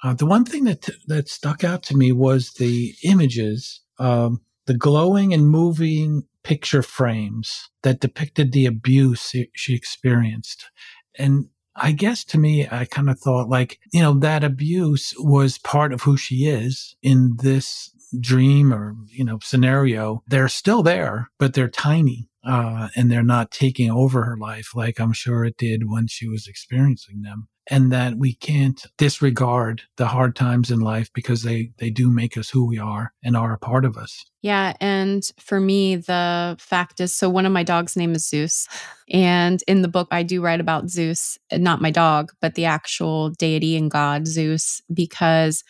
Uh, the one thing that that stuck out to me was the images, um, the glowing and moving picture frames that depicted the abuse she experienced. And I guess to me, I kind of thought like, you know, that abuse was part of who she is in this dream or, you know, scenario. They're still there, but they're tiny. Uh, and they're not taking over her life like I'm sure it did when she was experiencing them. And that we can't disregard the hard times in life because they they do make us who we are and are a part of us. Yeah, and for me the fact is so one of my dogs name is Zeus and in the book I do write about Zeus, not my dog, but the actual deity and god Zeus because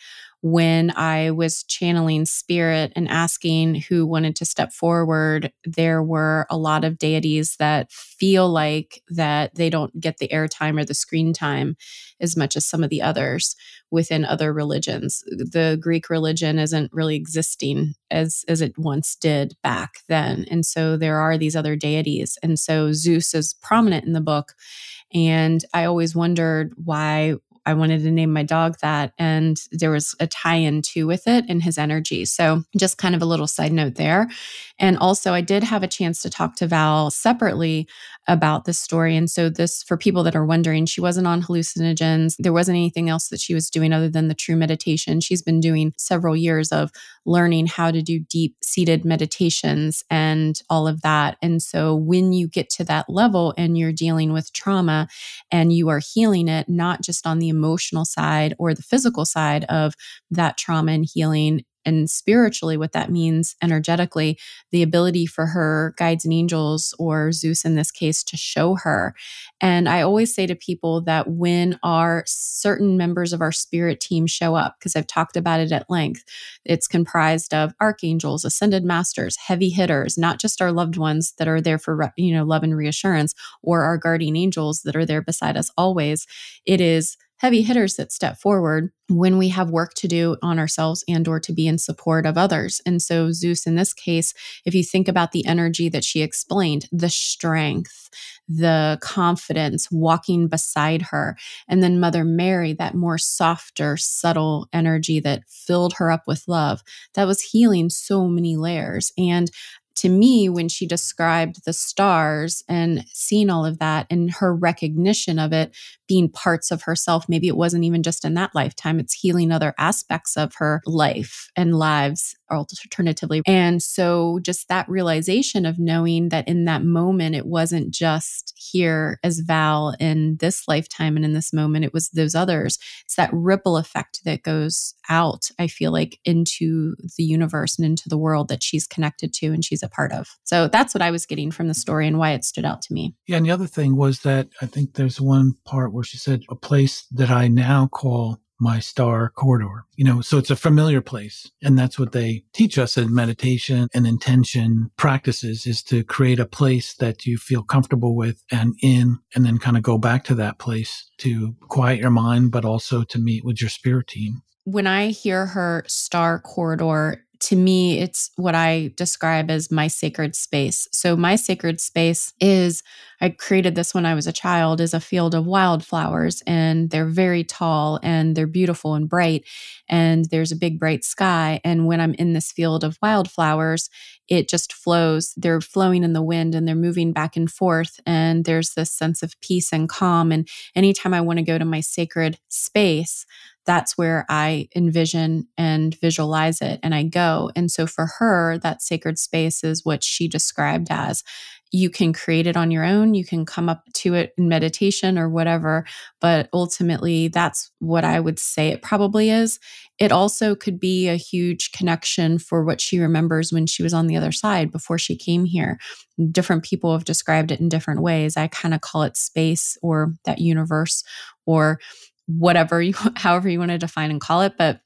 when I was channeling spirit and asking who wanted to step forward, there were a lot of deities that feel like that they don't get the airtime or the screen time as much as some of the others within other religions. The Greek religion isn't really existing as as it once did back then. And so there are these other deities. And so Zeus is prominent in the book. And I always wondered why I wanted to name my dog that. And there was a tie in too with it and his energy. So, just kind of a little side note there. And also, I did have a chance to talk to Val separately about this story. And so, this, for people that are wondering, she wasn't on hallucinogens. There wasn't anything else that she was doing other than the true meditation. She's been doing several years of learning how to do deep seated meditations and all of that. And so, when you get to that level and you're dealing with trauma and you are healing it, not just on the emotional side or the physical side of that trauma and healing, and spiritually what that means energetically the ability for her guides and angels or zeus in this case to show her. And i always say to people that when our certain members of our spirit team show up because i've talked about it at length it's comprised of archangels ascended masters heavy hitters not just our loved ones that are there for you know love and reassurance or our guardian angels that are there beside us always. It is heavy hitters that step forward when we have work to do on ourselves and or to be in support of others. And so zeus in this case if you think about the energy that she explained the strength the confidence walking beside her and then mother mary that more softer subtle energy that filled her up with love that was healing so many layers. And to me when she described the stars and seeing all of that and her recognition of it being parts of herself. Maybe it wasn't even just in that lifetime. It's healing other aspects of her life and lives alternatively. And so just that realization of knowing that in that moment it wasn't just here as val in this lifetime and in this moment it was those others it's that ripple effect that goes out i feel like into the universe and into the world that she's connected to and she's a part of. So that's what I was getting from the story and why it stood out to me. Yeah. And the other thing was that I think there's one part where she said, a place that I now call my star corridor. You know, so it's a familiar place. And that's what they teach us in meditation and intention practices is to create a place that you feel comfortable with and in, and then kind of go back to that place to quiet your mind, but also to meet with your spirit team. When I hear her star corridor, to me, it's what I describe as my sacred space. So, my sacred space is I created this when I was a child is a field of wildflowers, and they're very tall and they're beautiful and bright. And there's a big bright sky. And when I'm in this field of wildflowers, it just flows. They're flowing in the wind and they're moving back and forth. And there's this sense of peace and calm. And anytime I want to go to my sacred space, that's where I envision and visualize it and I go. And so for her, that sacred space is what she described as you can create it on your own, you can come up to it in meditation or whatever, but ultimately that's what I would say it probably is. It also could be a huge connection for what she remembers when she was on the other side before she came here. Different people have described it in different ways. I kind of call it space or that universe or whatever you however you want to define and call it but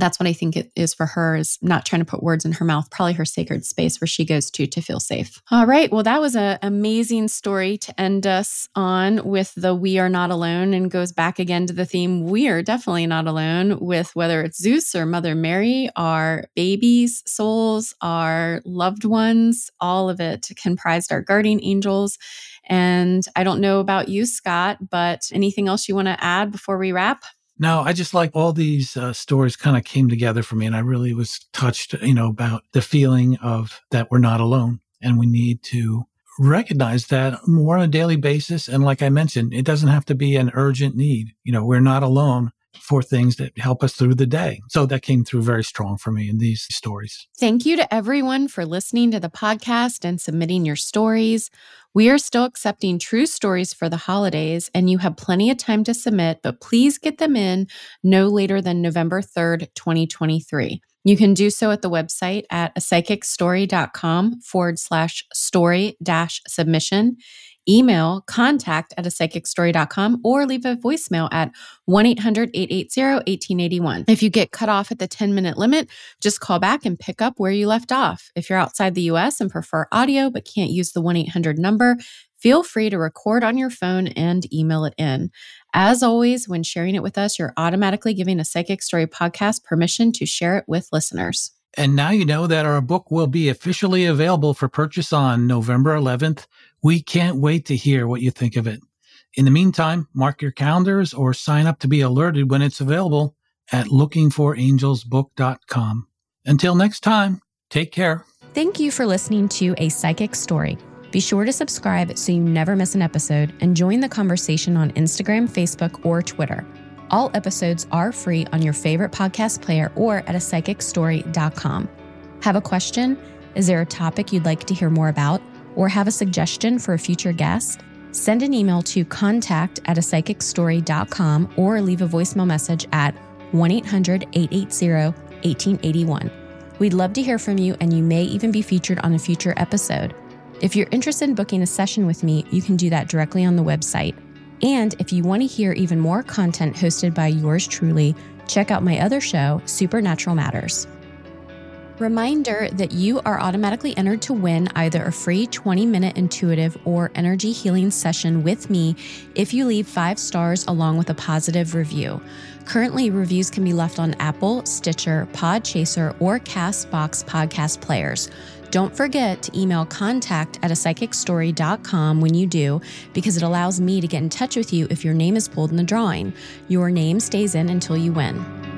that's what I think it is for her is not trying to put words in her mouth, probably her sacred space where she goes to to feel safe. All right. Well, that was an amazing story to end us on with the We Are Not Alone and goes back again to the theme We are definitely not alone with whether it's Zeus or Mother Mary, our babies, souls, our loved ones, all of it comprised our guardian angels. And I don't know about you, Scott, but anything else you want to add before we wrap? No, I just like all these uh, stories kind of came together for me. And I really was touched, you know, about the feeling of that we're not alone and we need to recognize that more on a daily basis. And like I mentioned, it doesn't have to be an urgent need. You know, we're not alone for things that help us through the day. So that came through very strong for me in these stories. Thank you to everyone for listening to the podcast and submitting your stories. We are still accepting true stories for the holidays, and you have plenty of time to submit, but please get them in no later than November 3rd, 2023. You can do so at the website at psychicstory.com forward slash story dash submission email contact at apsychicsstory.com or leave a voicemail at 1-800-880-1881. If you get cut off at the 10 minute limit, just call back and pick up where you left off. If you're outside the US and prefer audio but can't use the 1-800 number, feel free to record on your phone and email it in. As always, when sharing it with us, you're automatically giving a Psychic's Story podcast permission to share it with listeners. And now you know that our book will be officially available for purchase on November 11th. We can't wait to hear what you think of it. In the meantime, mark your calendars or sign up to be alerted when it's available at lookingforangelsbook.com. Until next time, take care. Thank you for listening to A Psychic's Story. Be sure to subscribe so you never miss an episode and join the conversation on Instagram, Facebook, or Twitter. All episodes are free on your favorite podcast player or at apsychicsstory.com. Have a question? Is there a topic you'd like to hear more about? Or have a suggestion for a future guest? Send an email to contact at apsychicsstory.com or leave a voicemail message at 1 800 880 1881. We'd love to hear from you, and you may even be featured on a future episode. If you're interested in booking a session with me, you can do that directly on the website. And if you want to hear even more content hosted by yours truly, check out my other show, Supernatural Matters. Reminder that you are automatically entered to win either a free 20 minute intuitive or energy healing session with me if you leave five stars along with a positive review. Currently, reviews can be left on Apple, Stitcher, Podchaser, or Castbox podcast players. Don't forget to email contact at apsychicsstory.com when you do, because it allows me to get in touch with you if your name is pulled in the drawing. Your name stays in until you win.